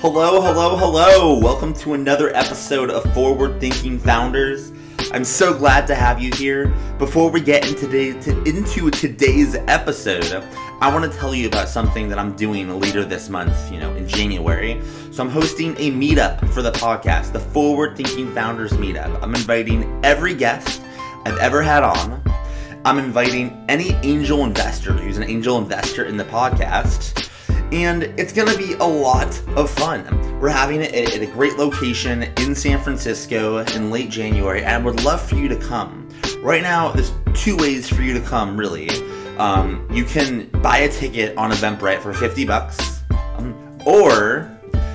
Hello, hello, hello. Welcome to another episode of Forward Thinking Founders. I'm so glad to have you here. Before we get into, today, to, into today's episode, I want to tell you about something that I'm doing later this month, you know, in January. So I'm hosting a meetup for the podcast, the Forward Thinking Founders Meetup. I'm inviting every guest I've ever had on. I'm inviting any angel investor who's an angel investor in the podcast and it's gonna be a lot of fun. We're having it at a great location in San Francisco in late January, and I would love for you to come. Right now, there's two ways for you to come, really. Um, you can buy a ticket on Eventbrite for 50 bucks, um, or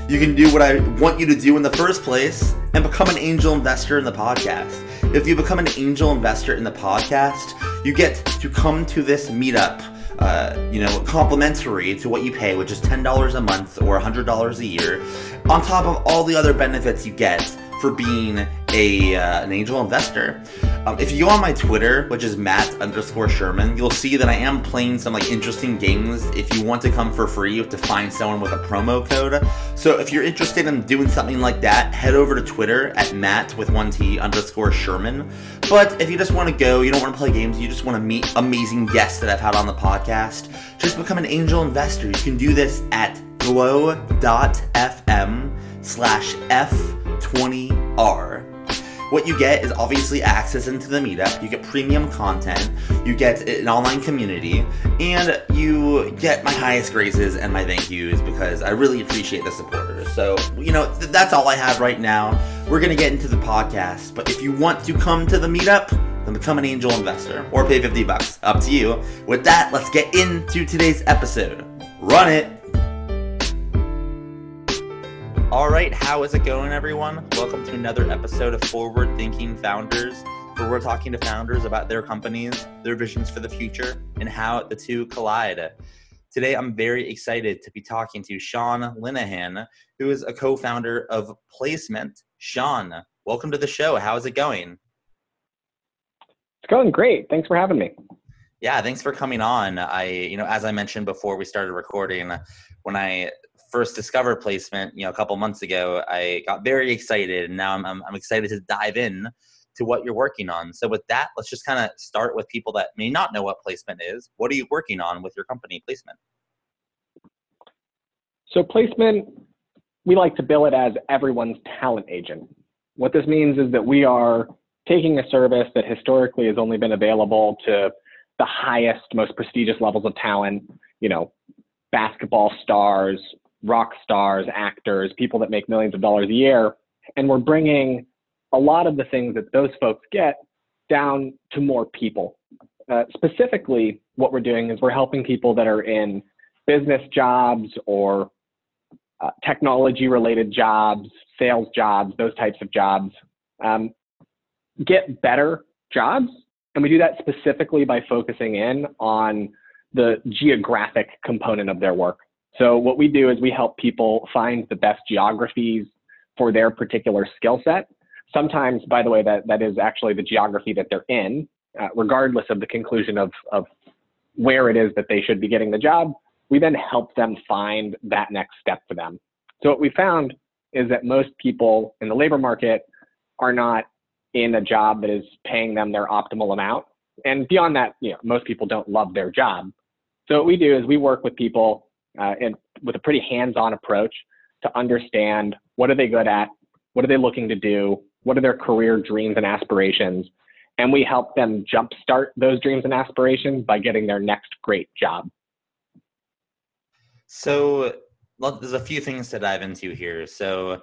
you can do what I want you to do in the first place and become an angel investor in the podcast. If you become an angel investor in the podcast, you get to come to this meetup uh, you know, complimentary to what you pay, which is $10 a month or $100 a year, on top of all the other benefits you get for being a uh, an angel investor. Um, if you go on my Twitter, which is Matt underscore Sherman, you'll see that I am playing some like interesting games. If you want to come for free, you have to find someone with a promo code. So if you're interested in doing something like that, head over to Twitter at Matt with one T underscore Sherman. But if you just want to go, you don't want to play games, you just want to meet amazing guests that I've had on the podcast, just become an angel investor. You can do this at glow.fm slash F20R. What you get is obviously access into the meetup, you get premium content, you get an online community, and you get my highest graces and my thank yous because I really appreciate the supporters. So, you know, th- that's all I have right now. We're going to get into the podcast, but if you want to come to the meetup, then become an angel investor or pay 50 bucks. Up to you. With that, let's get into today's episode. Run it! All right, how is it going, everyone? Welcome to another episode of Forward Thinking Founders, where we're talking to founders about their companies, their visions for the future, and how the two collide. Today, I'm very excited to be talking to Sean Linehan, who is a co founder of Placement. Sean, welcome to the show. How is it going? It's going great. Thanks for having me. Yeah, thanks for coming on. I, you know, as I mentioned before we started recording, when I first Discover placement, you know, a couple months ago, I got very excited, and now I'm, I'm, I'm excited to dive in to what you're working on. So with that, let's just kind of start with people that may not know what placement is. What are you working on with your company, Placement? So placement, we like to bill it as everyone's talent agent. What this means is that we are taking a service that historically has only been available to the highest, most prestigious levels of talent, you know, basketball stars, rock stars, actors, people that make millions of dollars a year, and we're bringing a lot of the things that those folks get down to more people. Uh, specifically, what we're doing is we're helping people that are in business jobs or uh, technology related jobs, sales jobs, those types of jobs, um, get better jobs. And we do that specifically by focusing in on the geographic component of their work. So what we do is we help people find the best geographies for their particular skill set. Sometimes, by the way, that, that is actually the geography that they're in, uh, regardless of the conclusion of, of where it is that they should be getting the job. We then help them find that next step for them. So what we found is that most people in the labor market are not in a job that is paying them their optimal amount. And beyond that, you know, most people don't love their job. So what we do is we work with people uh, and with a pretty hands-on approach to understand what are they good at, what are they looking to do, what are their career dreams and aspirations, and we help them jumpstart those dreams and aspirations by getting their next great job. So well, there's a few things to dive into here. So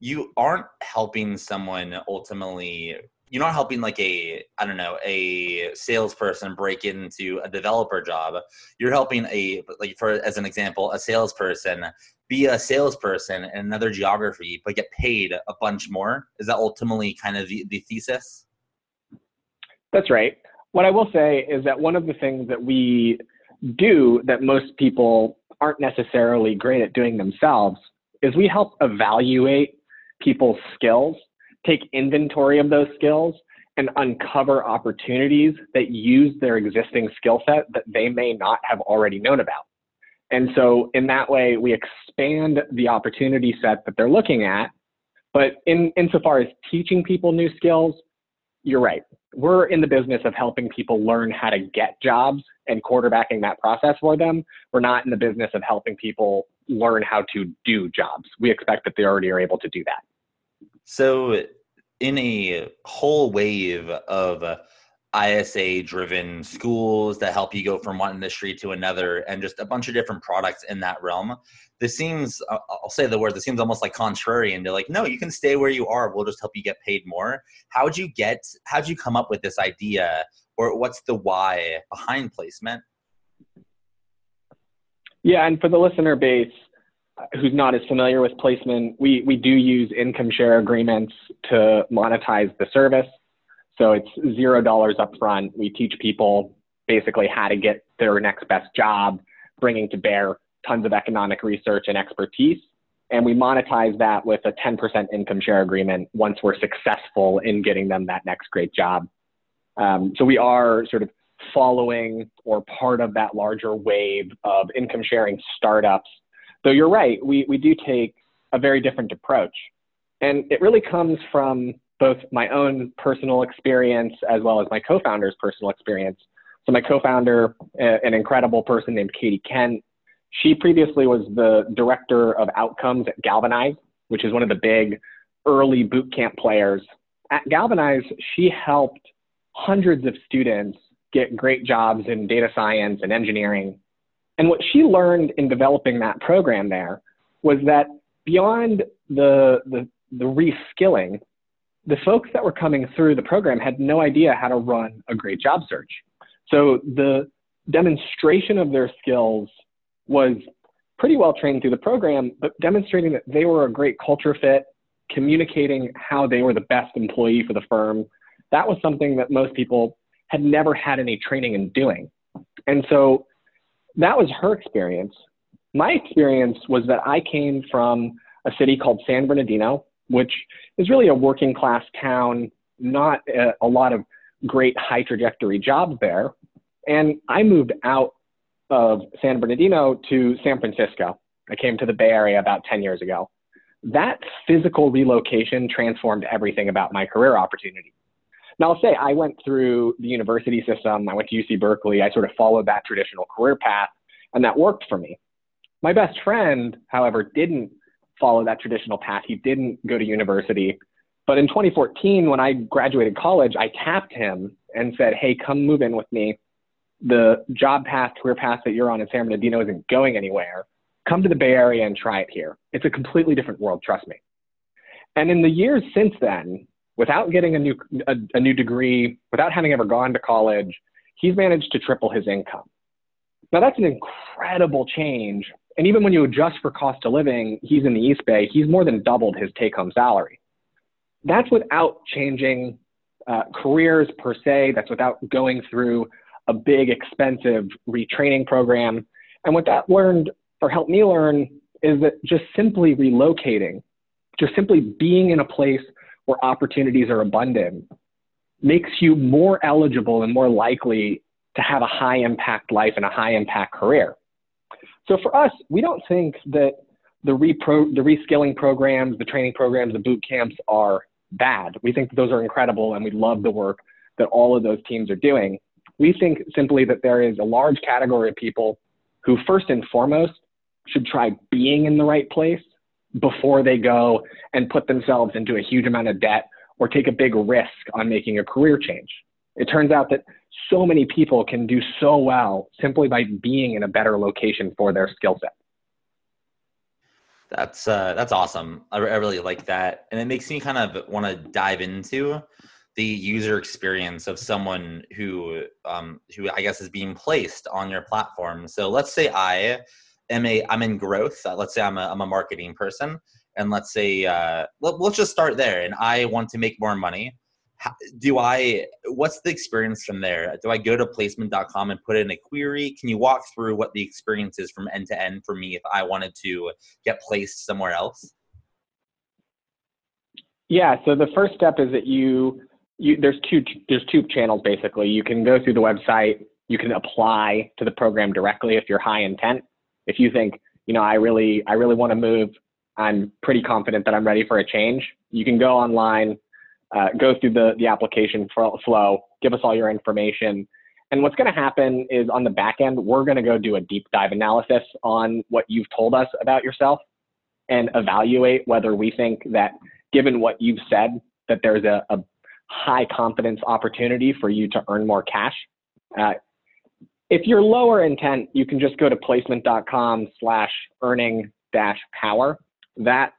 you aren't helping someone ultimately you're not helping like a i don't know a salesperson break into a developer job you're helping a like for as an example a salesperson be a salesperson in another geography but get paid a bunch more? Is that ultimately kind of the, the thesis? That's right. What i will say is that one of the things that we do that most people aren't necessarily great at doing themselves is we help evaluate people's skills take inventory of those skills and uncover opportunities that use their existing skill set that they may not have already known about. And so in that way, we expand the opportunity set that they're looking at. But in insofar as teaching people new skills, you're right. We're in the business of helping people learn how to get jobs and quarterbacking that process for them. We're not in the business of helping people learn how to do jobs. We expect that they already are able to do that. So, in a whole wave of ISA driven schools that help you go from one industry to another and just a bunch of different products in that realm. This seems, I'll say the word, this seems almost like contrarian to like, no, you can stay where you are. We'll just help you get paid more. How'd you get, how'd you come up with this idea or what's the why behind placement? Yeah, and for the listener base uh, who's not as familiar with placement, we, we do use income share agreements to monetize the service. So it's zero dollars upfront. We teach people basically how to get their next best job, bringing to bear tons of economic research and expertise. And we monetize that with a 10% income share agreement once we're successful in getting them that next great job. Um, so we are sort of following or part of that larger wave of income sharing startups. Though you're right, we, we do take a very different approach. And it really comes from both my own personal experience as well as my co-founder's personal experience. So my co-founder, an incredible person named Katie Kent, she previously was the director of outcomes at Galvanize, which is one of the big early boot camp players. At Galvanize, she helped hundreds of students get great jobs in data science and engineering. And what she learned in developing that program there was that beyond the, the, the reskilling the folks that were coming through the program had no idea how to run a great job search. So the demonstration of their skills was pretty well trained through the program, but demonstrating that they were a great culture fit, communicating how they were the best employee for the firm. That was something that most people had never had any training in doing. And so that was her experience. My experience was that I came from a city called San Bernardino, which is really a working class town, not a, a lot of great high trajectory jobs there. And I moved out of San Bernardino to San Francisco. I came to the Bay Area about 10 years ago. That physical relocation transformed everything about my career opportunity. Now, I'll say I went through the university system. I went to UC Berkeley. I sort of followed that traditional career path, and that worked for me. My best friend, however, didn't follow that traditional path. He didn't go to university. But in 2014, when I graduated college, I tapped him and said, Hey, come move in with me. The job path, career path that you're on in San Bernardino isn't going anywhere. Come to the Bay Area and try it here. It's a completely different world, trust me. And in the years since then, without getting a new, a, a new degree, without having ever gone to college, he's managed to triple his income. Now, that's an incredible change and even when you adjust for cost of living, he's in the East Bay, he's more than doubled his take home salary. That's without changing uh, careers per se, that's without going through a big, expensive retraining program. And what that learned or helped me learn is that just simply relocating, just simply being in a place where opportunities are abundant makes you more eligible and more likely to have a high impact life and a high impact career. So for us, we don't think that the, repro, the reskilling programs, the training programs, the boot camps are bad. We think those are incredible and we love the work that all of those teams are doing. We think simply that there is a large category of people who, first and foremost, should try being in the right place before they go and put themselves into a huge amount of debt or take a big risk on making a career change. It turns out that so many people can do so well simply by being in a better location for their skill set. That's uh, that's awesome. I, I really like that, and it makes me kind of want to dive into the user experience of someone who um, who I guess is being placed on your platform. So let's say I am a I'm in growth. Uh, let's say I'm a I'm a marketing person, and let's say uh, let, let's just start there. And I want to make more money do I, what's the experience from there? Do I go to placement.com and put in a query? Can you walk through what the experience is from end to end for me if I wanted to get placed somewhere else? Yeah, so the first step is that you, you there's two there's two channels basically. You can go through the website, you can apply to the program directly if you're high intent. If you think, you know, I really, I really want to move, I'm pretty confident that I'm ready for a change. You can go online, uh, go through the, the application flow, give us all your information. And what's going to happen is on the back end, we're going to go do a deep dive analysis on what you've told us about yourself and evaluate whether we think that given what you've said, that there's a, a high confidence opportunity for you to earn more cash. Uh, if you're lower intent, you can just go to placement.com slash earning dash power. That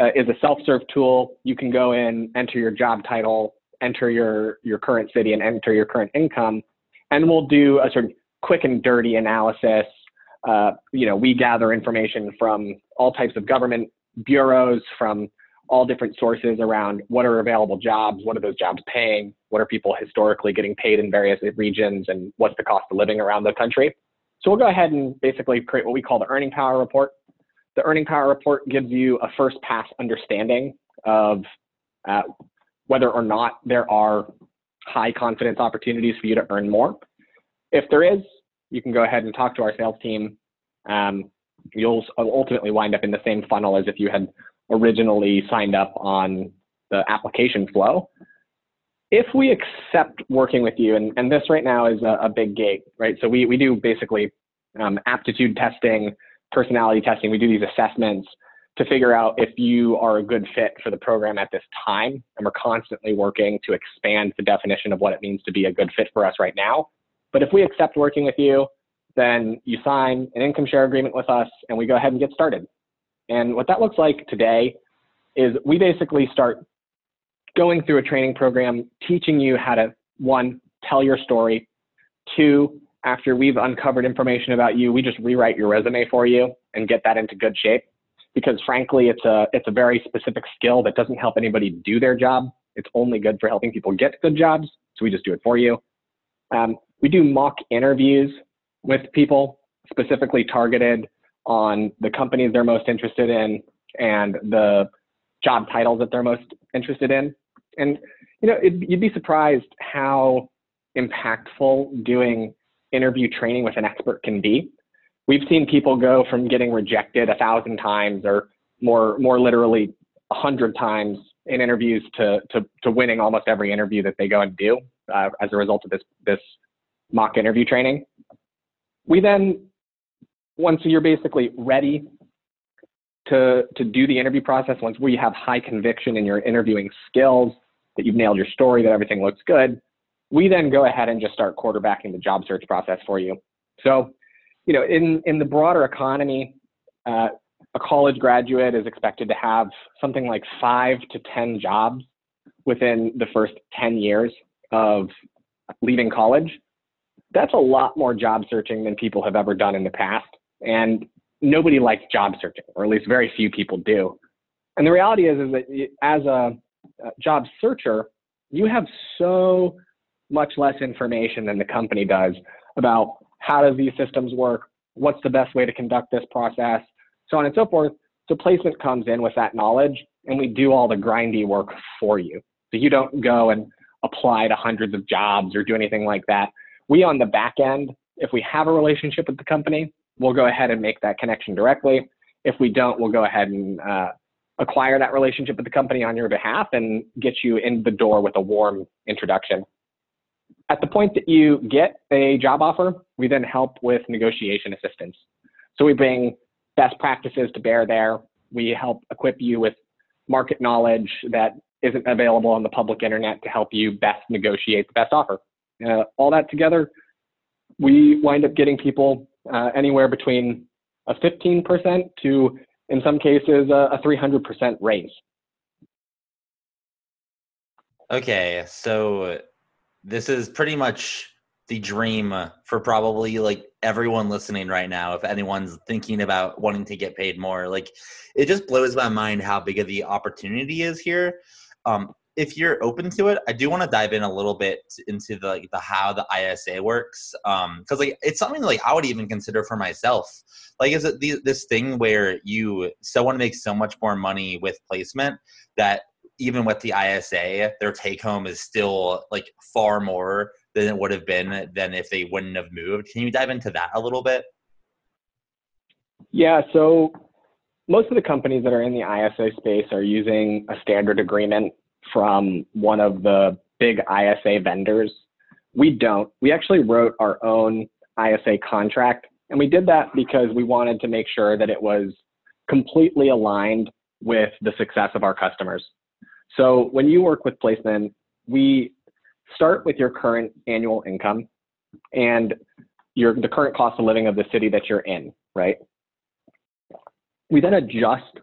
uh, is a self-serve tool. You can go in, enter your job title, enter your, your current city and enter your current income. And we'll do a sort of quick and dirty analysis. Uh, you know, we gather information from all types of government bureaus, from all different sources around what are available jobs, what are those jobs paying, what are people historically getting paid in various regions, and what's the cost of living around the country. So we'll go ahead and basically create what we call the earning power report. The earning power report gives you a first pass understanding of uh, whether or not there are high confidence opportunities for you to earn more. If there is, you can go ahead and talk to our sales team. Um, you'll ultimately wind up in the same funnel as if you had originally signed up on the application flow. If we accept working with you, and, and this right now is a, a big gate, right? So we, we do basically um, aptitude testing, personality testing. We do these assessments to figure out if you are a good fit for the program at this time. And we're constantly working to expand the definition of what it means to be a good fit for us right now. But if we accept working with you, then you sign an income share agreement with us and we go ahead and get started. And what that looks like today is we basically start going through a training program teaching you how to, one, tell your story, two, after we've uncovered information about you, we just rewrite your resume for you and get that into good shape. Because frankly, it's a, it's a very specific skill that doesn't help anybody do their job. It's only good for helping people get good jobs. So we just do it for you. Um, we do mock interviews with people specifically targeted on the companies they're most interested in and the job titles that they're most interested in. And you know, it, you'd be surprised how impactful doing interview training with an expert can be. We've seen people go from getting rejected a thousand times or more, more literally a hundred times in interviews to, to, to winning almost every interview that they go and do uh, as a result of this, this mock interview training. We then once you're basically ready to, to do the interview process, once where you have high conviction in your interviewing skills, that you've nailed your story, that everything looks good, we then go ahead and just start quarterbacking the job search process for you. So, you know, in, in the broader economy, uh, a college graduate is expected to have something like five to 10 jobs within the first 10 years of leaving college. That's a lot more job searching than people have ever done in the past. And nobody likes job searching, or at least very few people do. And the reality is, is that as a, a job searcher, you have so much less information than the company does about how does these systems work, what's the best way to conduct this process, so on and so forth. So placement comes in with that knowledge, and we do all the grindy work for you. So you don't go and apply to hundreds of jobs or do anything like that. We on the back end, if we have a relationship with the company, we'll go ahead and make that connection directly. If we don't, we'll go ahead and uh, acquire that relationship with the company on your behalf and get you in the door with a warm introduction. At the point that you get a job offer, we then help with negotiation assistance. So we bring best practices to bear there. We help equip you with market knowledge that isn't available on the public internet to help you best negotiate the best offer. Uh, all that together, we wind up getting people uh, anywhere between a 15% to, in some cases, a, a 300% raise. Okay, so this is pretty much the dream for probably like everyone listening right now if anyone's thinking about wanting to get paid more like it just blows my mind how big of the opportunity is here um, if you're open to it, I do want to dive in a little bit into the like the how the ISA works, um, because like it's something like I would even consider for myself. Like, is it the, this thing where you someone makes so much more money with placement that even with the ISA, their take home is still like far more than it would have been than if they wouldn't have moved. Can you dive into that a little bit? Yeah, so most of the companies that are in the ISA space are using a standard agreement from one of the big ISA vendors. We don't. We actually wrote our own ISA contract, and we did that because we wanted to make sure that it was completely aligned with the success of our customers. So when you work with placement, we start with your current annual income and your the current cost of living of the city that you're in, right? We then adjust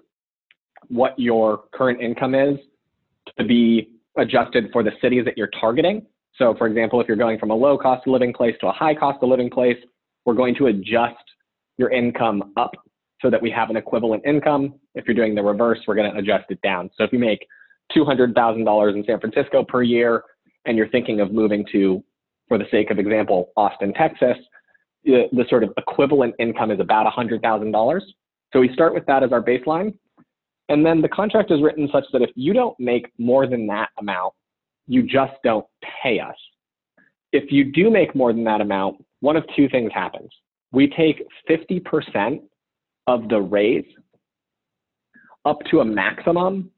what your current income is to be adjusted for the cities that you're targeting. So, for example, if you're going from a low cost of living place to a high cost of living place, we're going to adjust your income up so that we have an equivalent income. If you're doing the reverse, we're going to adjust it down. So, if you make $200,000 in San Francisco per year and you're thinking of moving to, for the sake of example, Austin, Texas, the, the sort of equivalent income is about $100,000. So we start with that as our baseline. And then the contract is written such that if you don't make more than that amount, you just don't pay us. If you do make more than that amount, one of two things happens. We take 50% of the raise up to a maximum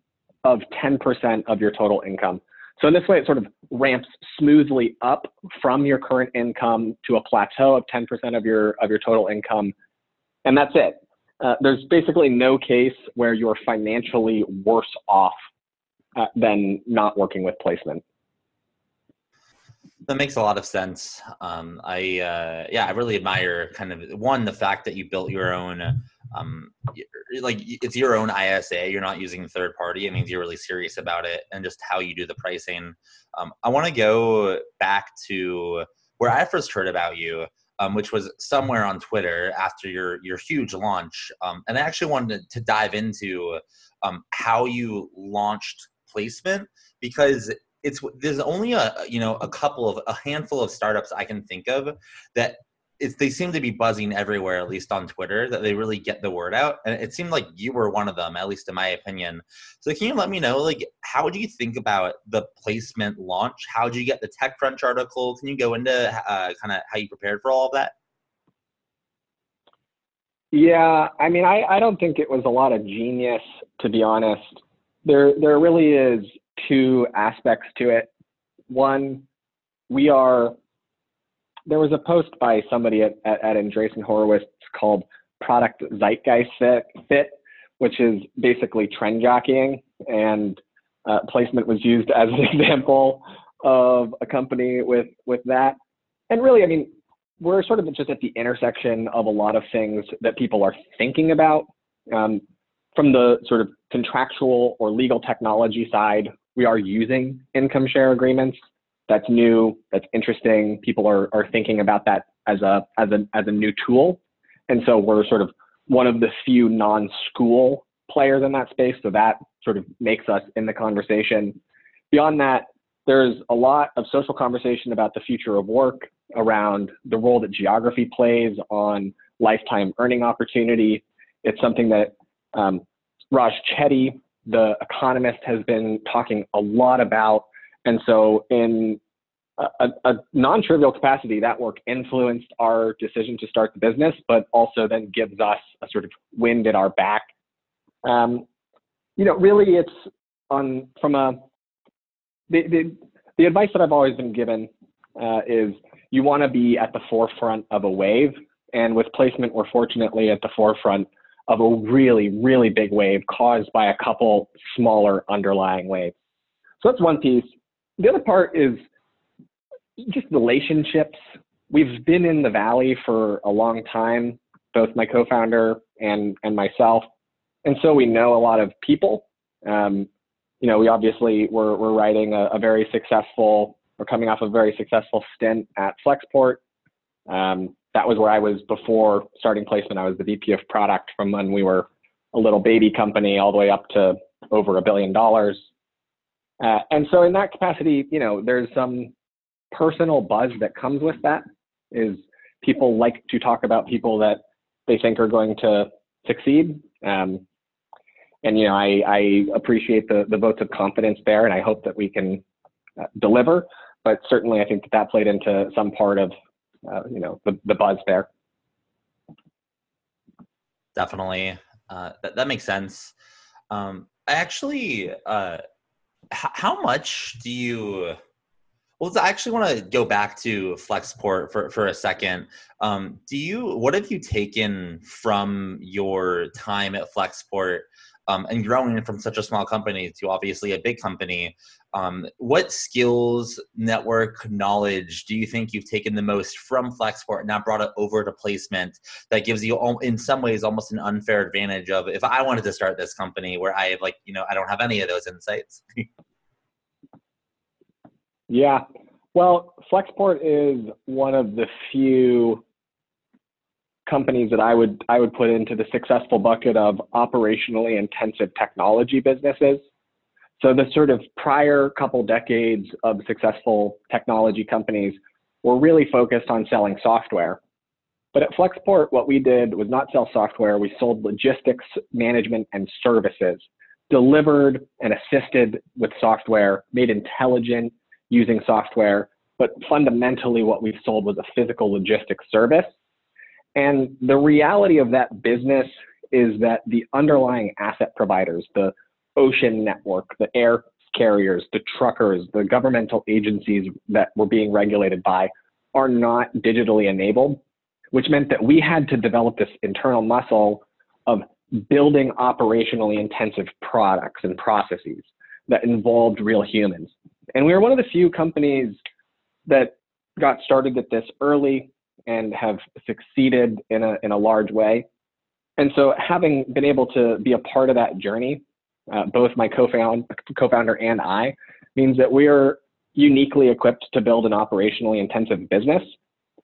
of 10% of your total income. So in this way, it sort of ramps smoothly up from your current income to a plateau of 10% of your of your total income, and that's it. Uh, there's basically no case where you're financially worse off uh, than not working with placement. That makes a lot of sense. Um, I uh, yeah, I really admire kind of one the fact that you built your own um, like it's your own ISA. You're not using third party. It means you're really serious about it and just how you do the pricing. Um, I want to go back to where I first heard about you um, which was somewhere on Twitter after your your huge launch. Um, and I actually wanted to, dive into um, how you launched placement because it's there's only a you know a couple of a handful of startups I can think of that it's they seem to be buzzing everywhere, at least on Twitter, that they really get the word out. And it seemed like you were one of them, at least in my opinion. So can you let me know, like, how do you think about the placement launch? How did you get the TechCrunch article? Can you go into uh, kind of how you prepared for all of that? Yeah, I mean, I, I don't think it was a lot of genius, to be honest. There, there really is two aspects to it. One, we are there was a post by somebody at, at, at Andreessen Horowitz called Product Zeitgeist Fit, Fit which is basically trend jockeying. And uh, placement was used as an example of a company with, with that. And really, I mean, we're sort of just at the intersection of a lot of things that people are thinking about. Um, from the sort of contractual or legal technology side, we are using income share agreements that's new, that's interesting. People are, are thinking about that as a, as a, as a new tool. And so we're sort of one of the few non-school players in that space. So that sort of makes us in the conversation. Beyond that, there's a lot of social conversation about the future of work around the role that geography plays on lifetime earning opportunity. It's something that um, Raj Chetty, the economist, has been talking a lot about and so, in a, a non trivial capacity, that work influenced our decision to start the business, but also then gives us a sort of wind at our back. Um, you know, really, it's on from a the, the, the advice that I've always been given uh, is you want to be at the forefront of a wave. And with placement, we're fortunately at the forefront of a really, really big wave caused by a couple smaller underlying waves. So that's one piece the other part is just relationships. We've been in the valley for a long time, both my co-founder and and myself, and so we know a lot of people. Um, you know, we obviously were we're writing a, a, very successful. We're coming off a very successful stint at Flexport. Um, that was where I was before starting placement. I was the VP of product from when we were a little baby company all the way up to over a billion dollars. Uh, and so in that capacity, you know, there's some personal buzz that comes with that is people like to talk about people that they think are going to succeed. Um, and, you know, I, I appreciate the, the votes of confidence there, and I hope that we can uh, deliver. But certainly, I think that that played into some part of, uh, you know, the, the buzz there. definitely. Uh, that that makes sense. Um, I actually, uh, how much do you? Well, I actually want to go back to Flexport for, for a second. Um, do you? What have you taken from your time at Flexport um, and growing from such a small company to obviously a big company? Um, what skills, network knowledge do you think you've taken the most from Flexport and now brought it over to placement that gives you, in some ways, almost an unfair advantage of if I wanted to start this company where I have like you know I don't have any of those insights. Yeah. Well, Flexport is one of the few companies that I would I would put into the successful bucket of operationally intensive technology businesses. So the sort of prior couple decades of successful technology companies were really focused on selling software. But at Flexport, what we did was not sell software, we sold logistics management and services, delivered and assisted with software, made intelligent using software, but fundamentally what we sold was a physical logistics service. And the reality of that business is that the underlying asset providers, the ocean network, the air carriers, the truckers, the governmental agencies that were being regulated by are not digitally enabled, which meant that we had to develop this internal muscle of building operationally intensive products and processes that involved real humans. And we were one of the few companies that got started at this early and have succeeded in a, in a large way. And so having been able to be a part of that journey, uh, both my co-found, co-founder and I, means that we are uniquely equipped to build an operationally intensive business.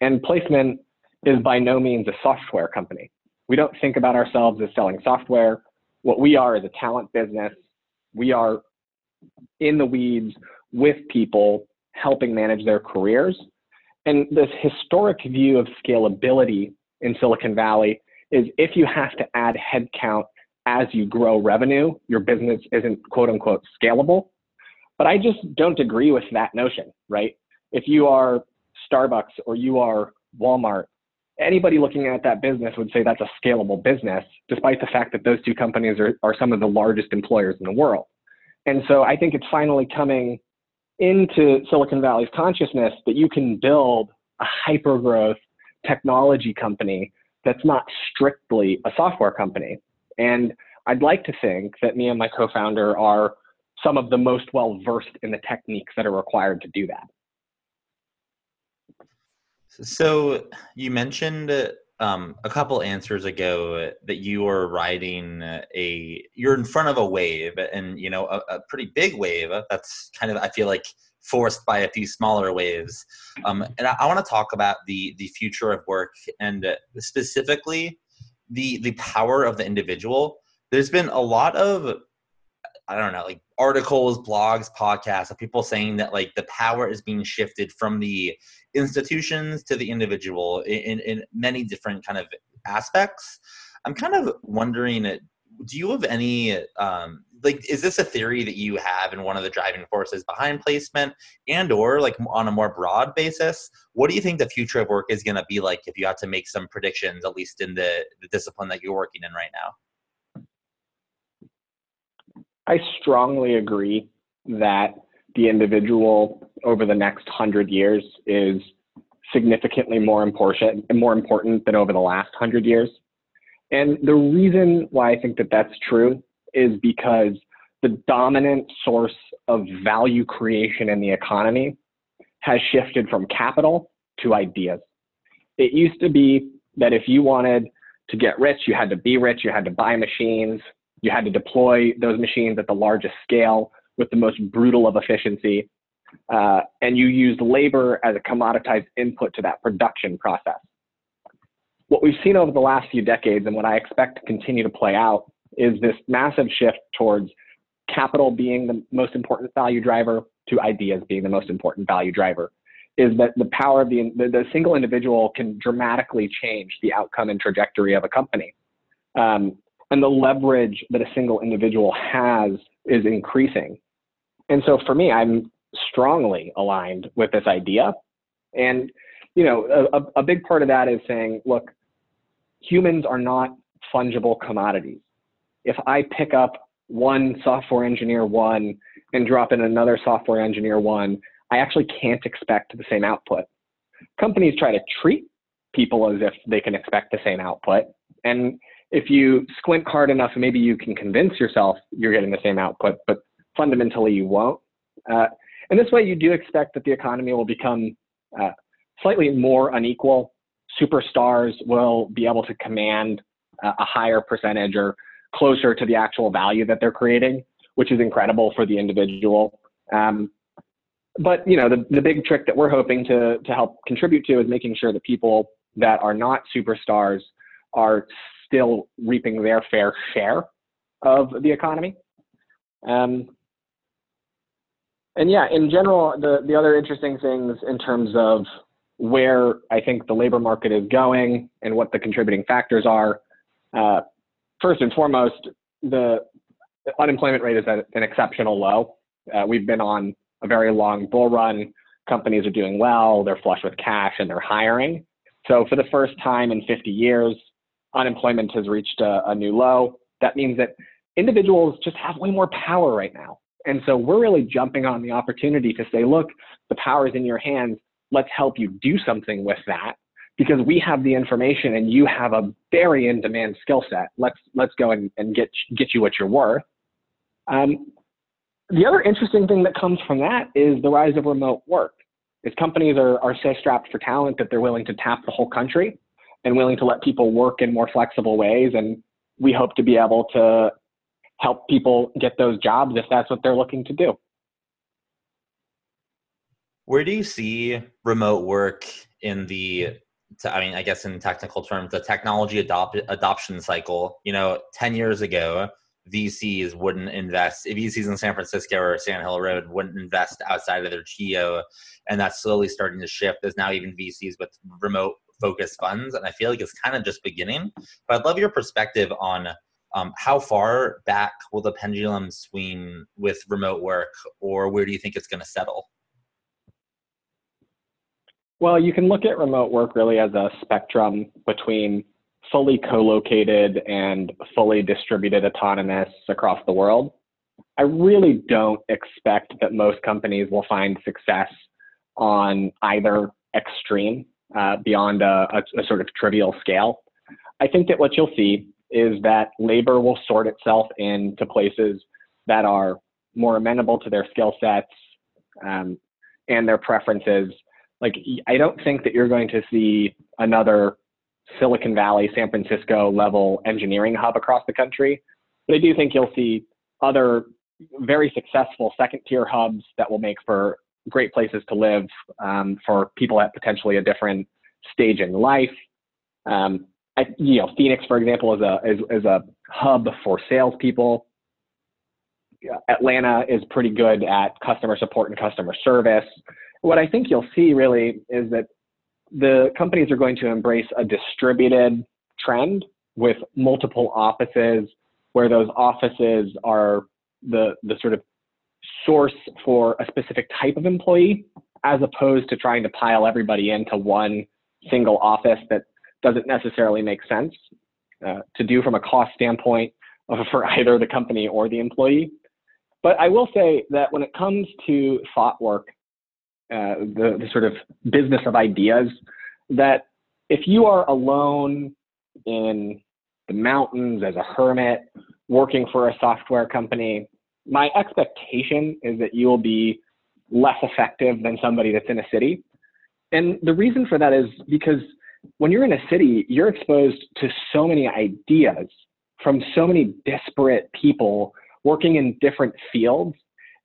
And placement is by no means a software company. We don't think about ourselves as selling software. What we are is a talent business. We are in the weeds with people helping manage their careers. And this historic view of scalability in Silicon Valley is if you have to add headcount as you grow revenue, your business isn't quote unquote scalable. But I just don't agree with that notion, right? If you are Starbucks or you are Walmart, anybody looking at that business would say that's a scalable business, despite the fact that those two companies are, are some of the largest employers in the world. And so I think it's finally coming into Silicon Valley's consciousness that you can build a hyper growth technology company that's not strictly a software company. And I'd like to think that me and my co founder are some of the most well versed in the techniques that are required to do that. So you mentioned um, a couple answers ago that you were riding a you're in front of a wave and you know a, a pretty big wave. That's kind of i feel like forced by a few smaller waves. Um, and i, I want to talk about the the future of work and specifically the the power of the individual. There's been a lot of I don't know, like articles, blogs, podcasts of people saying that like the power is being shifted from the institutions to the individual in, in many different kind of aspects. I'm kind of wondering, uh, do you have any um, like is this a theory that you have and one of the driving forces behind placement and or like on a more broad basis what do you think the future of work is going to be like if you had to make some predictions at least in the, the discipline that you're working in right now I strongly agree that the individual over the next hundred years is significantly more important more important than over the last hundred years. And the reason why I think that that's true is because the dominant source of value creation in the economy has shifted from capital to ideas. It used to be that if you wanted to get rich, you had to be rich, you had to buy machines, you had to deploy those machines at the largest scale with the most brutal of efficiency. Uh, and you used labor as a commoditized input to that production process. What we've seen over the last few decades and what I expect to continue to play out is this massive shift towards capital being the most important value driver to ideas being the most important value driver is that the power of the, the, the single individual can dramatically change the outcome and trajectory of a company. Um, and the leverage that a single individual has is increasing. And so for me, I'm strongly aligned with this idea. And, you know, a, a big part of that is saying, look, humans are not fungible commodities. If I pick up one software engineer one and drop in another software engineer one, I actually can't expect the same output. Companies try to treat people as if they can expect the same output. And if you squint hard enough, maybe you can convince yourself you're getting the same output, but fundamentally you won't. Uh, and this way, you do expect that the economy will become uh, slightly more unequal. Superstars will be able to command uh, a higher percentage or closer to the actual value that they're creating, which is incredible for the individual. Um, but you know, the, the big trick that we're hoping to to help contribute to is making sure that people that are not superstars are still reaping their fair share of the economy. Um, and yeah, in general, the, the other interesting things in terms of where I think the labor market is going and what the contributing factors are. Uh, first and foremost, the unemployment rate is at an exceptional low. Uh, we've been on a very long bull run. Companies are doing well, they're flush with cash, and they're hiring. So, for the first time in 50 years, unemployment has reached a, a new low. That means that individuals just have way more power right now. And so, we're really jumping on the opportunity to say, look, the power is in your hands. Let's help you do something with that because we have the information and you have a very in-demand skill set. Let's let's go and, and get get you what you're worth. Um, the other interesting thing that comes from that is the rise of remote work. Is companies are, are so strapped for talent that they're willing to tap the whole country and willing to let people work in more flexible ways. And we hope to be able to help people get those jobs if that's what they're looking to do. Where do you see remote work in the I mean, I guess in technical terms, the technology adopt, adoption cycle. You know, ten years ago, VCs wouldn't invest. VCs in San Francisco or Sand Hill Road wouldn't invest outside of their geo, and that's slowly starting to shift. There's now even VCs with remote focused funds, and I feel like it's kind of just beginning. But I'd love your perspective on um, how far back will the pendulum swing with remote work, or where do you think it's going to settle? Well, you can look at remote work really as a spectrum between fully co-located and fully distributed autonomous across the world. I really don't expect that most companies will find success on either extreme uh, beyond a, a, a sort of trivial scale. I think that what you'll see is that labor will sort itself into places that are more amenable to their skill sets um, and their preferences like I don't think that you're going to see another Silicon Valley, San Francisco level engineering hub across the country. But I do think you'll see other very successful second tier hubs that will make for great places to live um, for people at potentially a different stage in life. Um, I, you know, Phoenix, for example, is a is, is a hub for salespeople. Atlanta is pretty good at customer support and customer service what I think you'll see really is that the companies are going to embrace a distributed trend with multiple offices where those offices are the, the sort of source for a specific type of employee as opposed to trying to pile everybody into one single office that doesn't necessarily make sense uh, to do from a cost standpoint for either the company or the employee. But I will say that when it comes to thought work uh, the, the sort of business of ideas that if you are alone in the mountains as a hermit working for a software company, my expectation is that you will be less effective than somebody that's in a city. And the reason for that is because when you're in a city, you're exposed to so many ideas from so many disparate people working in different fields.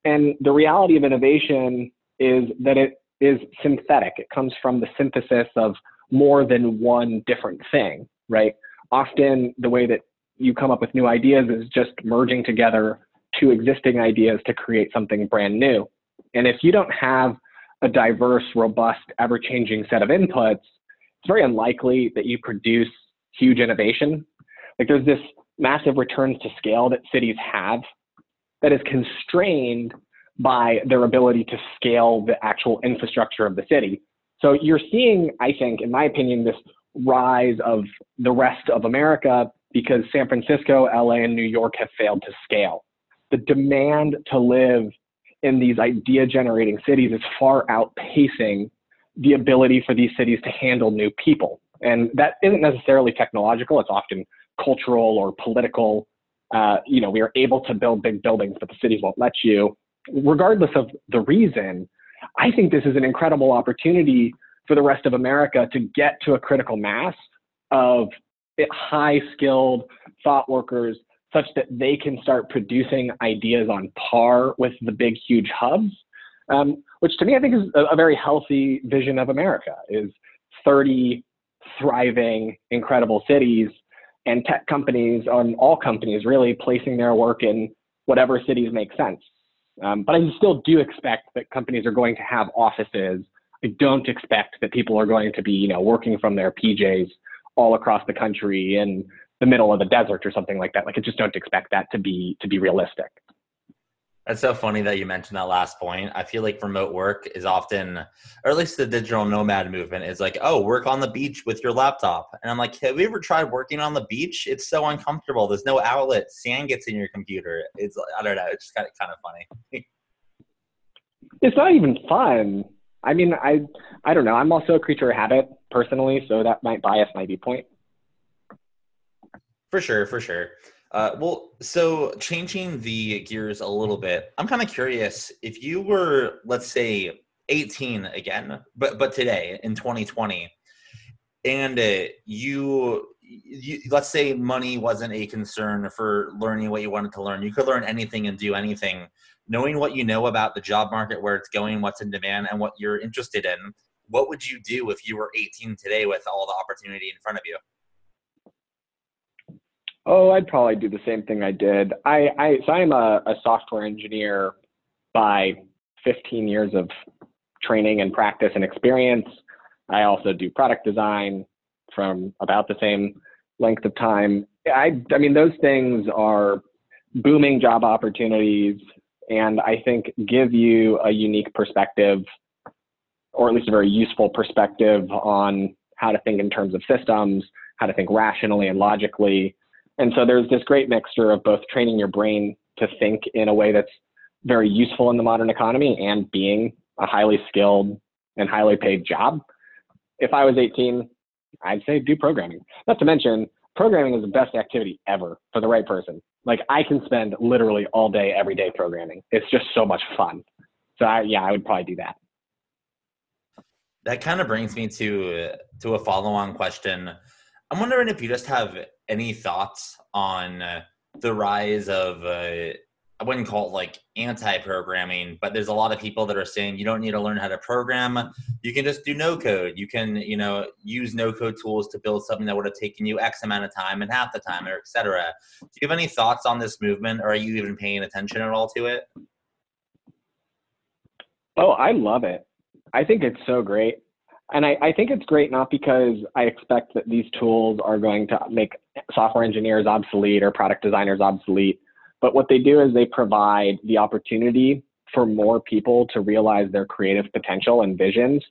And the reality of innovation is that it is synthetic. It comes from the synthesis of more than one different thing, right? Often the way that you come up with new ideas is just merging together two existing ideas to create something brand new. And if you don't have a diverse, robust, ever changing set of inputs, it's very unlikely that you produce huge innovation. Like there's this massive returns to scale that cities have that is constrained by their ability to scale the actual infrastructure of the city. So you're seeing, I think, in my opinion, this rise of the rest of America because San Francisco, LA, and New York have failed to scale. The demand to live in these idea generating cities is far outpacing the ability for these cities to handle new people. And that isn't necessarily technological, it's often cultural or political. Uh, you know, we are able to build big buildings, but the cities won't let you. Regardless of the reason, I think this is an incredible opportunity for the rest of America to get to a critical mass of high skilled thought workers such that they can start producing ideas on par with the big, huge hubs, um, which to me I think is a, a very healthy vision of America is 30 thriving, incredible cities and tech companies on all companies really placing their work in whatever cities make sense. Um, but I still do expect that companies are going to have offices. I don't expect that people are going to be, you know, working from their PJs all across the country in the middle of the desert or something like that. Like I just don't expect that to be to be realistic. That's so funny that you mentioned that last point. I feel like remote work is often, or at least the digital nomad movement is like, oh, work on the beach with your laptop. And I'm like, have you ever tried working on the beach? It's so uncomfortable. There's no outlet. Sand gets in your computer. It's, I don't know. It's just kind of, kind of funny. it's not even fun. I mean, I, I don't know. I'm also a creature of habit personally, so that might bias my viewpoint. For sure, for sure. Uh, well, so changing the gears a little bit, I'm kind of curious if you were, let's say, 18 again, but but today in 2020, and uh, you, you, let's say money wasn't a concern for learning what you wanted to learn. You could learn anything and do anything. Knowing what you know about the job market, where it's going, what's in demand, and what you're interested in, what would you do if you were 18 today with all the opportunity in front of you? Oh, I'd probably do the same thing I did. I, I so I'm a, a software engineer by 15 years of training and practice and experience. I also do product design from about the same length of time. I, I mean, those things are booming job opportunities and I think give you a unique perspective, or at least a very useful perspective on how to think in terms of systems, how to think rationally and logically, and so there's this great mixture of both training your brain to think in a way that's very useful in the modern economy and being a highly skilled and highly paid job. If I was 18, I'd say do programming. Not to mention, programming is the best activity ever for the right person. Like I can spend literally all day, every day programming. It's just so much fun. So I, yeah, I would probably do that. That kind of brings me to to a follow on question. I'm wondering if you just have any thoughts on uh, the rise of uh, I wouldn't call it like anti-programming, but there's a lot of people that are saying you don't need to learn how to program. You can just do no code. You can, you know, use no code tools to build something that would have taken you X amount of time and half the time, or et cetera. Do you have any thoughts on this movement, or are you even paying attention at all to it? Oh, I love it. I think it's so great. And I, I think it's great not because I expect that these tools are going to make software engineers obsolete or product designers obsolete, but what they do is they provide the opportunity for more people to realize their creative potential and visions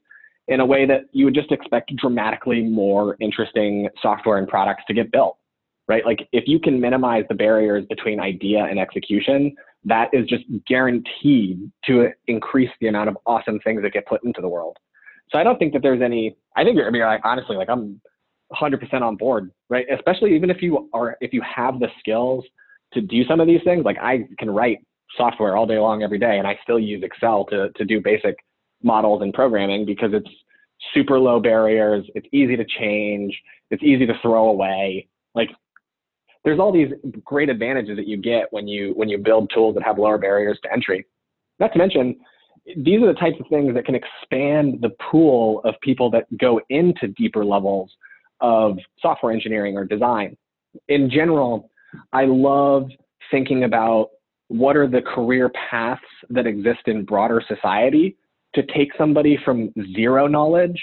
in a way that you would just expect dramatically more interesting software and products to get built, right? Like if you can minimize the barriers between idea and execution, that is just guaranteed to increase the amount of awesome things that get put into the world. So I don't think that there's any. I think you're I mean, like, honestly, like I'm 100% on board, right? Especially even if you are, if you have the skills to do some of these things. Like I can write software all day long, every day, and I still use Excel to to do basic models and programming because it's super low barriers. It's easy to change. It's easy to throw away. Like there's all these great advantages that you get when you when you build tools that have lower barriers to entry. Not to mention, these are the types of things that can expand the pool of people that go into deeper levels of software engineering or design. In general, I love thinking about what are the career paths that exist in broader society to take somebody from zero knowledge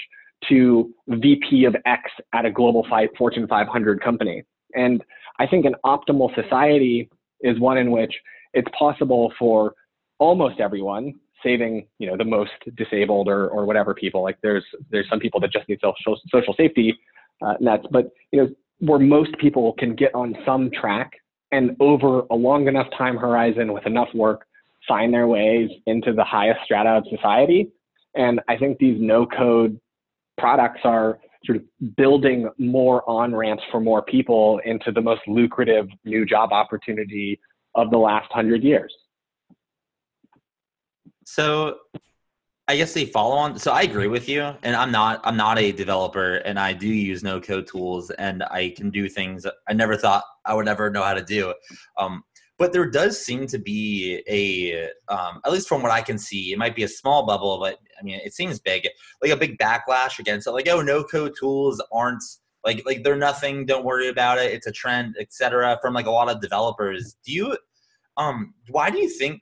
to VP of X at a global Fortune 500 company. And I think an optimal society is one in which it's possible for almost everyone saving you know the most disabled or, or whatever people like there's there's some people that just need social social safety uh, nets but you know where most people can get on some track and over a long enough time horizon with enough work find their ways into the highest strata of society. And I think these no code products are sort of building more on ramps for more people into the most lucrative new job opportunity of the last hundred years. So I guess they follow on. So I agree with you, and I'm not. I'm not a developer, and I do use no code tools, and I can do things I never thought I would ever know how to do. Um, but there does seem to be a, um, at least from what I can see, it might be a small bubble, but I mean, it seems big, like a big backlash against it. Like, oh, no code tools aren't like like they're nothing. Don't worry about it. It's a trend, etc. From like a lot of developers. Do you, um, why do you think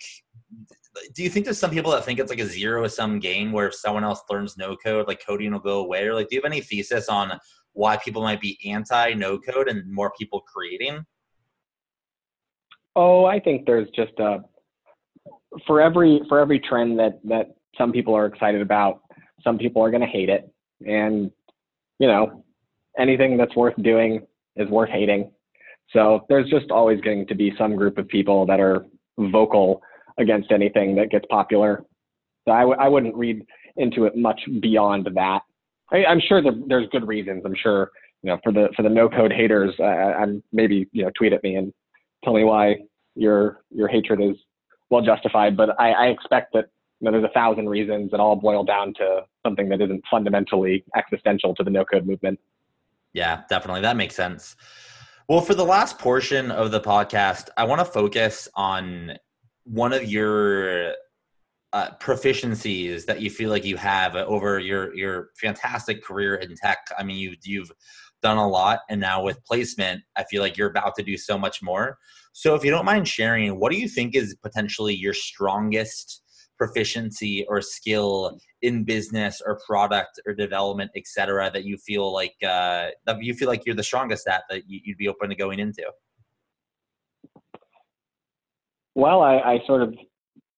do you think there's some people that think it's like a zero sum game where if someone else learns no code, like coding will go away? Or like, do you have any thesis on why people might be anti no code and more people creating? Oh, I think there's just a for every for every trend that that some people are excited about, some people are going to hate it, and you know, anything that's worth doing is worth hating. So there's just always going to be some group of people that are vocal against anything that gets popular. So I w- I wouldn't read into it much beyond that. I, am sure there, there's good reasons. I'm sure you know for the for the no code haters, uh, I'm maybe you know tweet at me and tell me why your your hatred is well justified. But I, I expect that you know there's a thousand reasons that all boil down to something that isn't fundamentally existential to the no code movement. Yeah, definitely that makes sense. Well, for the last portion of the podcast, I want to focus on one of your uh, proficiencies that you feel like you have over your your fantastic career in tech. I mean, you you've done a lot, and now with placement, I feel like you're about to do so much more. So, if you don't mind sharing, what do you think is potentially your strongest proficiency or skill in business or product or development, et cetera, that you feel like uh, that you feel like you're the strongest at that you'd be open to going into? Well, I, I sort of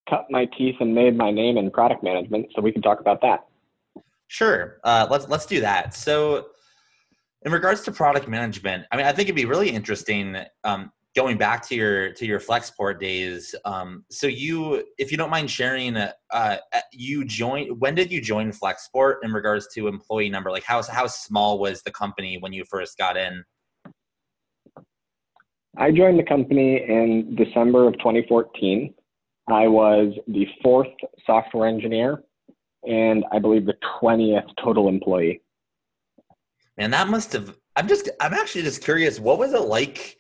cut my teeth and made my name in product management, so we can talk about that. Sure, uh, let's let's do that. So, in regards to product management, I mean, I think it'd be really interesting um, going back to your to your Flexport days. Um, so, you, if you don't mind sharing, uh, uh, you joined. When did you join Flexport in regards to employee number? Like, how how small was the company when you first got in? I joined the company in December of 2014. I was the fourth software engineer and I believe the 20th total employee. And that must have, I'm just, I'm actually just curious, what was it like?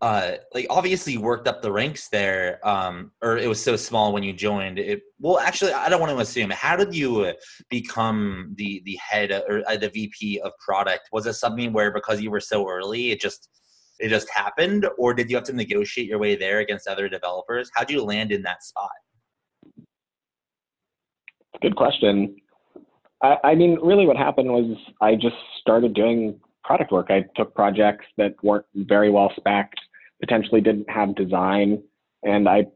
Uh, like obviously you worked up the ranks there, um, or it was so small when you joined. It, well, actually, I don't want to assume. How did you become the the head or uh, the VP of product? Was it something where because you were so early, it just it just happened, or did you have to negotiate your way there against other developers? How did you land in that spot? Good question. I, I mean, really, what happened was I just started doing product work. I took projects that weren't very well specced, potentially didn't have design, and I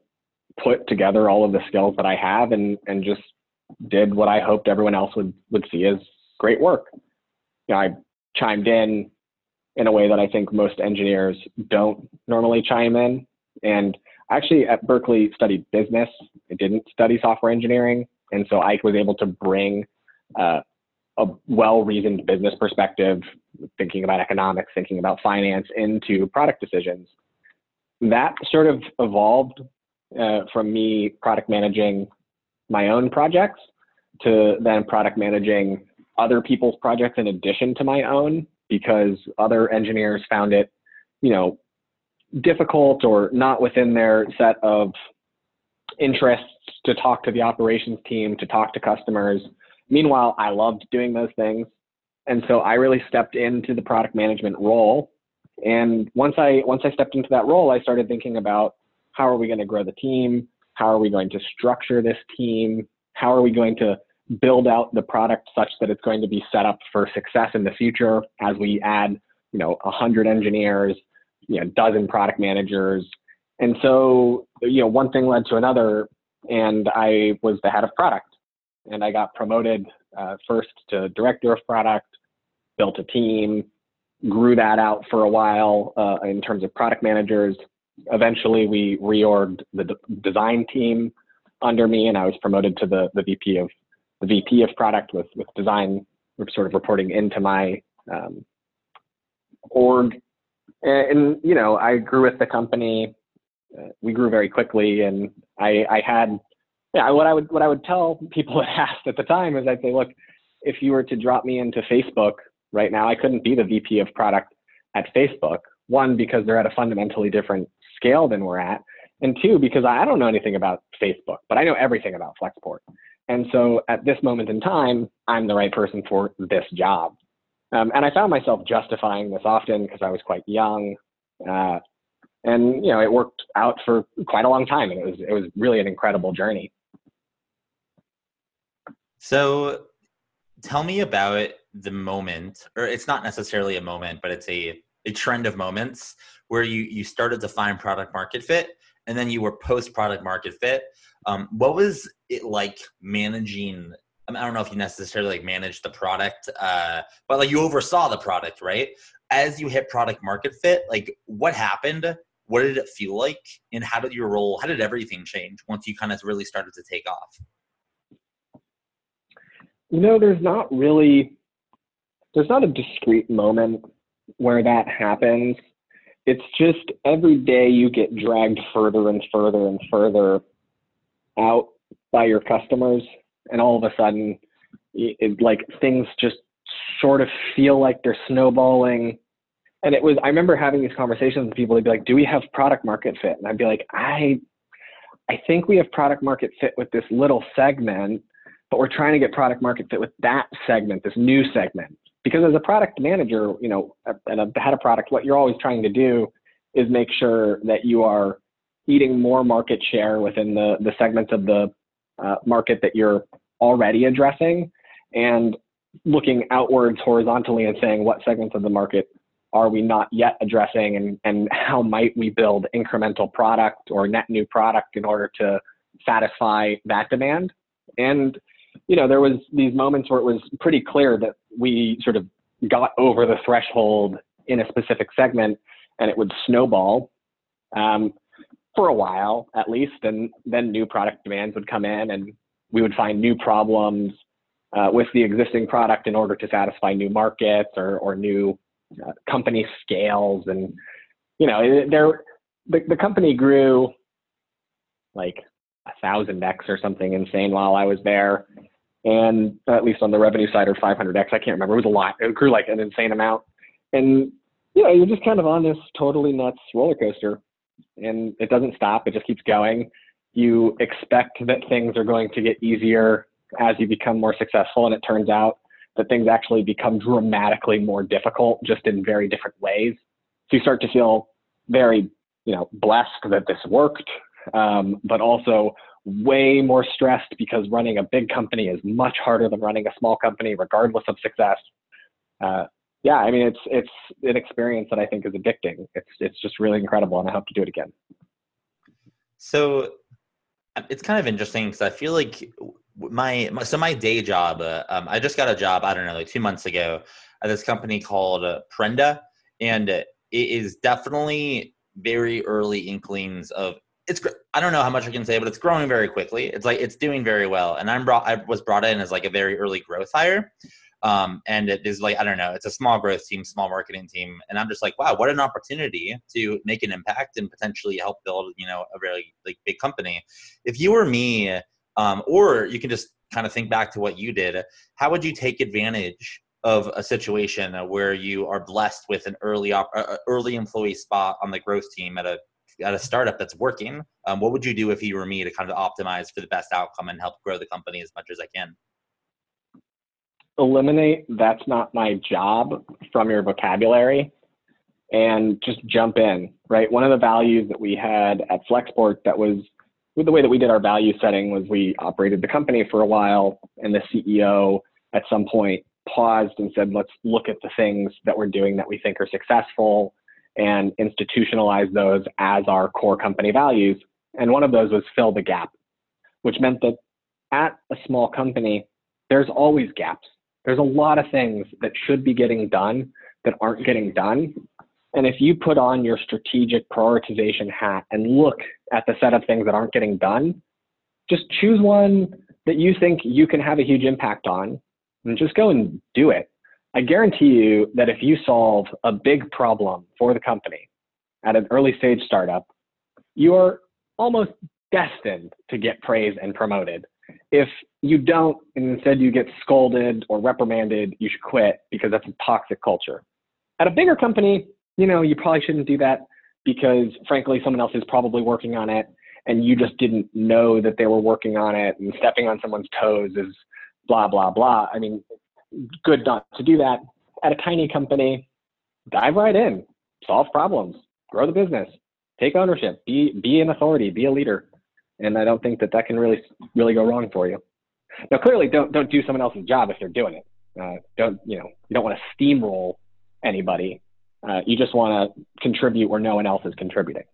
put together all of the skills that I have and and just did what I hoped everyone else would would see as great work. You know, I chimed in, in a way that I think most engineers don't normally chime in. And actually at Berkeley studied business. I didn't study software engineering. And so I was able to bring uh, a well-reasoned business perspective, thinking about economics, thinking about finance into product decisions. That sort of evolved uh, from me product managing my own projects to then product managing other people's projects in addition to my own because other engineers found it, you know, difficult or not within their set of interests to talk to the operations team, to talk to customers. Meanwhile, I loved doing those things. And so I really stepped into the product management role. And once I once I stepped into that role, I started thinking about how are we going to grow the team? How are we going to structure this team? How are we going to build out the product such that it's going to be set up for success in the future as we add, you know, a hundred engineers, you know, dozen product managers. And so, you know, one thing led to another and I was the head of product and I got promoted uh, first to director of product, built a team, grew that out for a while uh, in terms of product managers. Eventually, we reorged the d- design team under me, and I was promoted to the, the VP of the VP of product with with design sort of reporting into my um, org. And, you know, I grew with the company. Uh, we grew very quickly, and I, I had yeah. What I would what I would tell people that asked at the time is I'd say, look, if you were to drop me into Facebook right now, I couldn't be the VP of product at Facebook. One, because they're at a fundamentally different scale than we're at. And two, because I don't know anything about Facebook, but I know everything about Flexport. And so at this moment in time, I'm the right person for this job. Um, and I found myself justifying this often because I was quite young. Uh, and you know, it worked out for quite a long time, and it was it was really an incredible journey. So, tell me about the moment, or it's not necessarily a moment, but it's a, a trend of moments where you, you started to find product market fit and then you were post product market fit. Um, what was it like managing? I, don't know if you necessarily like managed the product, uh, but like you oversaw the product, right? As you hit product market fit, like what happened? What did it feel like? And how did your role, how did everything change once you kind of really started to take off? You know, there's not really there's not a discrete moment where that happens. It's just every day you get dragged further and further and further out by your customers, and all of a sudden, it, like things just sort of feel like they're snowballing. And it was, I remember having these conversations with people. They'd be like, "Do we have product market fit?" And I'd be like, "I, I think we have product market fit with this little segment, but we're trying to get product market fit with that segment, this new segment because as a product manager, you know, and a head of product, what you're always trying to do is make sure that you are eating more market share within the, the segments of the uh, market that you're already addressing and looking outwards horizontally and saying what segments of the market are we not yet addressing and, and how might we build incremental product or net new product in order to satisfy that demand? And you know, there was these moments where it was pretty clear that we sort of got over the threshold in a specific segment and it would snowball. Um, for a while at least. And then new product demands would come in and we would find new problems uh, with the existing product in order to satisfy new markets or, or new uh, company scales. And, you know, there, the, the company grew like a thousand X or something insane while I was there and at least on the revenue side or 500x, I can't remember. It was a lot. It grew like an insane amount, and you know, you're just kind of on this totally nuts roller coaster, and it doesn't stop. It just keeps going. You expect that things are going to get easier as you become more successful, and it turns out that things actually become dramatically more difficult, just in very different ways. So you start to feel very, you know, blessed that this worked, um, but also way more stressed because running a big company is much harder than running a small company, regardless of success. Uh, yeah, I mean, it's it's an experience that I think is addicting. It's it's just really incredible, and I hope to do it again. So um, it's kind of interesting because I feel like my, my, so my day job. Uh, um, I just got a job. I don't know, like two months ago at this company called uh, Prenda, and it is definitely very early inklings of it's I don't know how much I can say, but it's growing very quickly. It's like it's doing very well, and I'm brought I was brought in as like a very early growth hire, um, and it is like I don't know, it's a small growth team, small marketing team, and I'm just like, wow, what an opportunity to make an impact and potentially help build you know a really like big company. If you were me, um, or you can just kind of think back to what you did, how would you take advantage of a situation where you are blessed with an early op- uh, early employee spot on the growth team at a at a startup that's working, um, what would you do if you were me to kind of optimize for the best outcome and help grow the company as much as I can? Eliminate that's not my job from your vocabulary and just jump in, right? One of the values that we had at Flexport that was the way that we did our value setting was we operated the company for a while and the CEO at some point paused and said, let's look at the things that we're doing that we think are successful and institutionalize those as our core company values. And one of those was fill the gap, which meant that at a small company, there's always gaps. There's a lot of things that should be getting done that aren't getting done. And if you put on your strategic prioritization hat and look at the set of things that aren't getting done, just choose one that you think you can have a huge impact on and just go and do it. I guarantee you that if you solve a big problem for the company at an early stage startup, you are almost destined to get praised and promoted. If you don't, and instead you get scolded or reprimanded, you should quit because that's a toxic culture. At a bigger company, you know, you probably shouldn't do that because frankly, someone else is probably working on it and you just didn't know that they were working on it and stepping on someone's toes is blah, blah, blah. I mean, good not to do that. At a tiny company, dive right in, solve problems, grow the business, take ownership, be, be an authority, be a leader. And I don't think that that can really, really go wrong for you. Now, clearly, don't, don't do someone else's job if they're doing it. Uh, don't, you know, you don't want to steamroll anybody uh, you just want to contribute where no one else is contributing.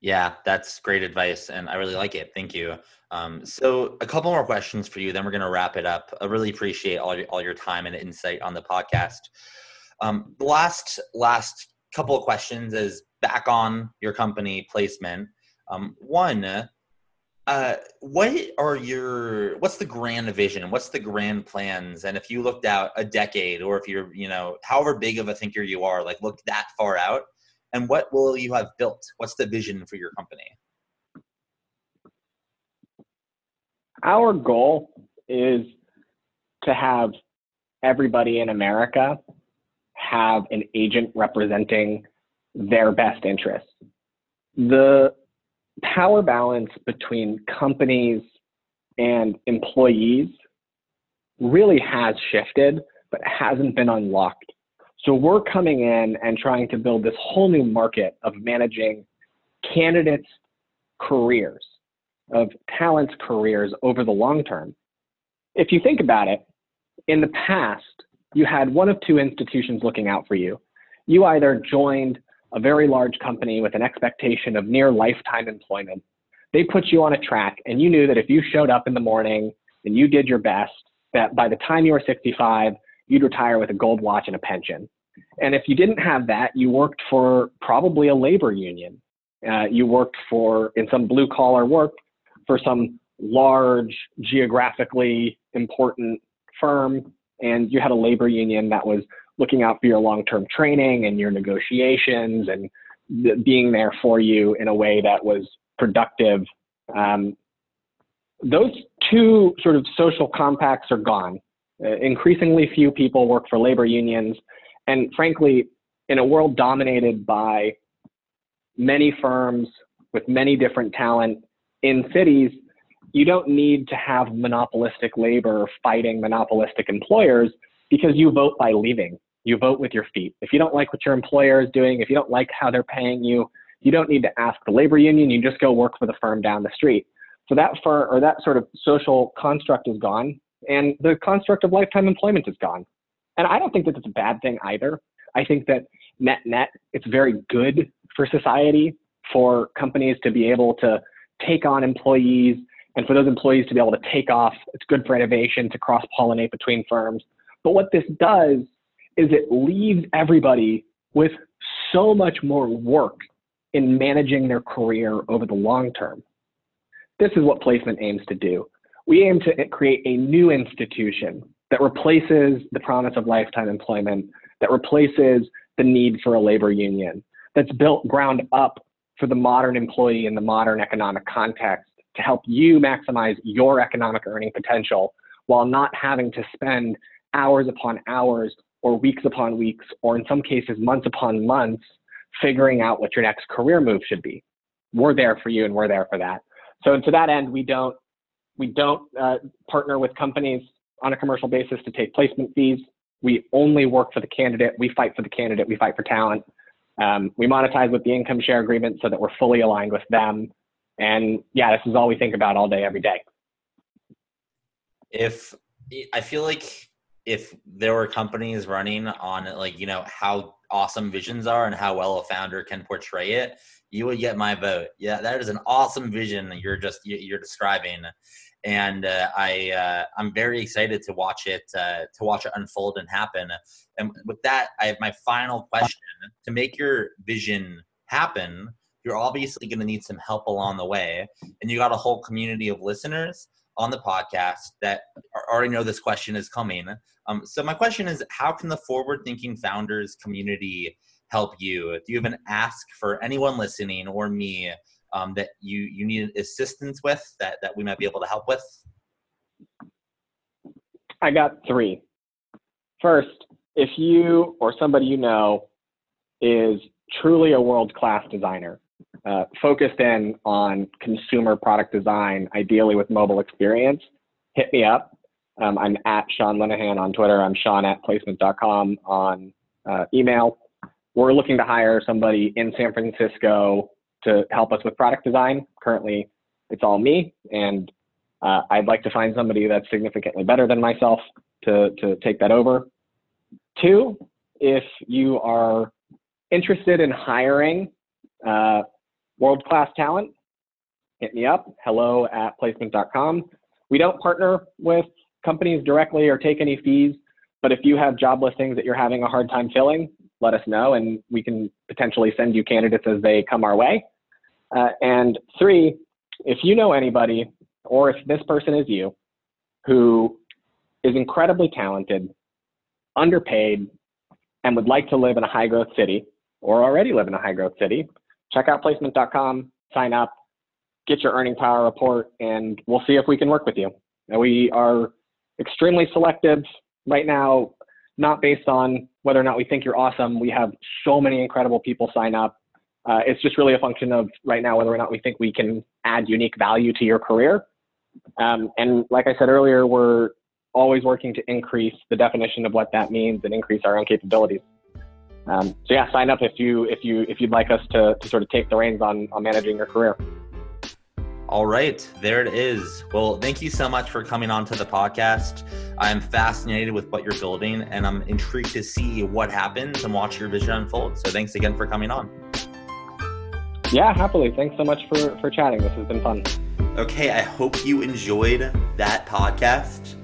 Yeah, that's great advice, and I really like it. Thank you. Um, so, a couple more questions for you, then we're going to wrap it up. I really appreciate all your, all your time and insight on the podcast. Um, the last last couple of questions is back on your company placement. Um, one, uh, what are your what's the grand vision? What's the grand plans? And if you looked out a decade or if you're you know however big of a thinker you are like look that far out and what will you have built? What's the vision for your company? Our goal is to have everybody in america have an agent representing their best interests. The power balance between companies and employees really has shifted, but hasn't been unlocked. So we're coming in and trying to build this whole new market of managing candidates' careers, of talent's careers over the long term. If you think about it, in the past, you had one of two institutions looking out for you. You either joined a very large company with an expectation of near lifetime employment. They put you on a track, and you knew that if you showed up in the morning and you did your best, that by the time you were 65, you'd retire with a gold watch and a pension. And if you didn't have that, you worked for probably a labor union. Uh, you worked for, in some blue collar work, for some large, geographically important firm, and you had a labor union that was looking out for your long-term training and your negotiations and th- being there for you in a way that was productive. Um, those two sort of social compacts are gone. Uh, increasingly few people work for labor unions. And frankly, in a world dominated by many firms with many different talent in cities, you don't need to have monopolistic labor fighting monopolistic employers because you vote by leaving. You vote with your feet. If you don't like what your employer is doing, if you don't like how they're paying you, you don't need to ask the labor union. You just go work for the firm down the street. So that firm or that sort of social construct is gone, and the construct of lifetime employment is gone. And I don't think that it's a bad thing either. I think that net net, it's very good for society for companies to be able to take on employees and for those employees to be able to take off. It's good for innovation to cross pollinate between firms. But what this does is it leaves everybody with so much more work in managing their career over the long term. This is what placement aims to do. We aim to create a new institution that replaces the promise of lifetime employment, that replaces the need for a labor union, that's built ground up for the modern employee in the modern economic context to help you maximize your economic earning potential while not having to spend hours upon hours or weeks upon weeks, or in some cases, months upon months, figuring out what your next career move should be. We're there for you and we're there for that. So to that end, we don't, we don't uh, partner with companies on a commercial basis to take placement fees. We only work for the candidate. We fight for the candidate. We fight for talent. Um, we monetize with the income share agreement so that we're fully aligned with them. And yeah, this is all we think about all day, every day. If I feel like if there were companies running on like you know how awesome visions are and how well a founder can portray it you would get my vote. Yeah that is an awesome vision you're just you're describing. And uh, I uh, I'm very excited to watch it uh, to watch it unfold and happen. And with that, I have my final question: To make your vision happen, you're obviously going to need some help along the way, and you got a whole community of listeners on the podcast that already know this question is coming. Um, so my question is, how can the forward-thinking founders community help you? Do you have an ask for anyone listening or me um, that you you need assistance with that that we might be able to help with? I got three. First, if you or somebody you know is truly a world class designer, uh, focused in on consumer product design, ideally with mobile experience, hit me up. Um, I'm at Sean Linehan on Twitter. I'm Sean at placement.com on uh, email. We're looking to hire somebody in San Francisco to help us with product design. Currently, it's all me, and uh, I'd like to find somebody that's significantly better than myself to, to take that over. Two, if you are interested in hiring uh, world class talent, hit me up, hello at placement.com. We don't partner with companies directly or take any fees, but if you have job listings that you're having a hard time filling, let us know and we can potentially send you candidates as they come our way. Uh, and three, if you know anybody, or if this person is you, who is incredibly talented, underpaid, and would like to live in a high growth city, or already live in a high growth city, check out placement.com, sign up, get your earning power report, and we'll see if we can work with you. Now, we are extremely selective right now, not based on whether or not we think you're awesome. We have so many incredible people sign up uh, it's just really a function of right now whether or not we think we can add unique value to your career. Um, and like I said earlier, we're always working to increase the definition of what that means and increase our own capabilities. Um, so yeah, sign up if you if you if you'd like us to, to sort of take the reins on, on managing your career. All right, there it is. Well, thank you so much for coming on to the podcast. I'm fascinated with what you're building and I'm intrigued to see what happens and watch your vision unfold. So thanks again for coming on. Yeah, happily. Thanks so much for, for chatting. This has been fun. Okay, I hope you enjoyed that podcast.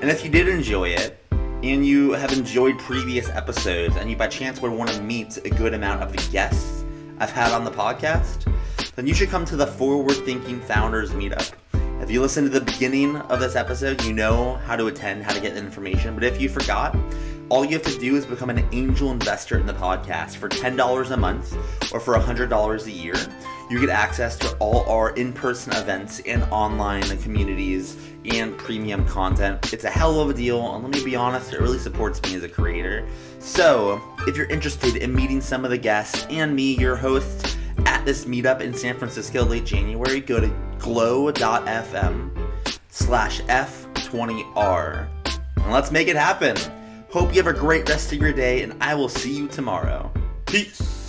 And if you did enjoy it, and you have enjoyed previous episodes, and you by chance would want to meet a good amount of the guests I've had on the podcast, then you should come to the Forward Thinking Founders Meetup. If you listen to the beginning of this episode, you know how to attend, how to get information. But if you forgot, all you have to do is become an angel investor in the podcast for $10 a month or for $100 a year. You get access to all our in person events and online communities and premium content. It's a hell of a deal, and let me be honest, it really supports me as a creator. So, if you're interested in meeting some of the guests and me, your host, at this meetup in San Francisco late January, go to glow.fm slash F20R. And let's make it happen. Hope you have a great rest of your day, and I will see you tomorrow. Peace.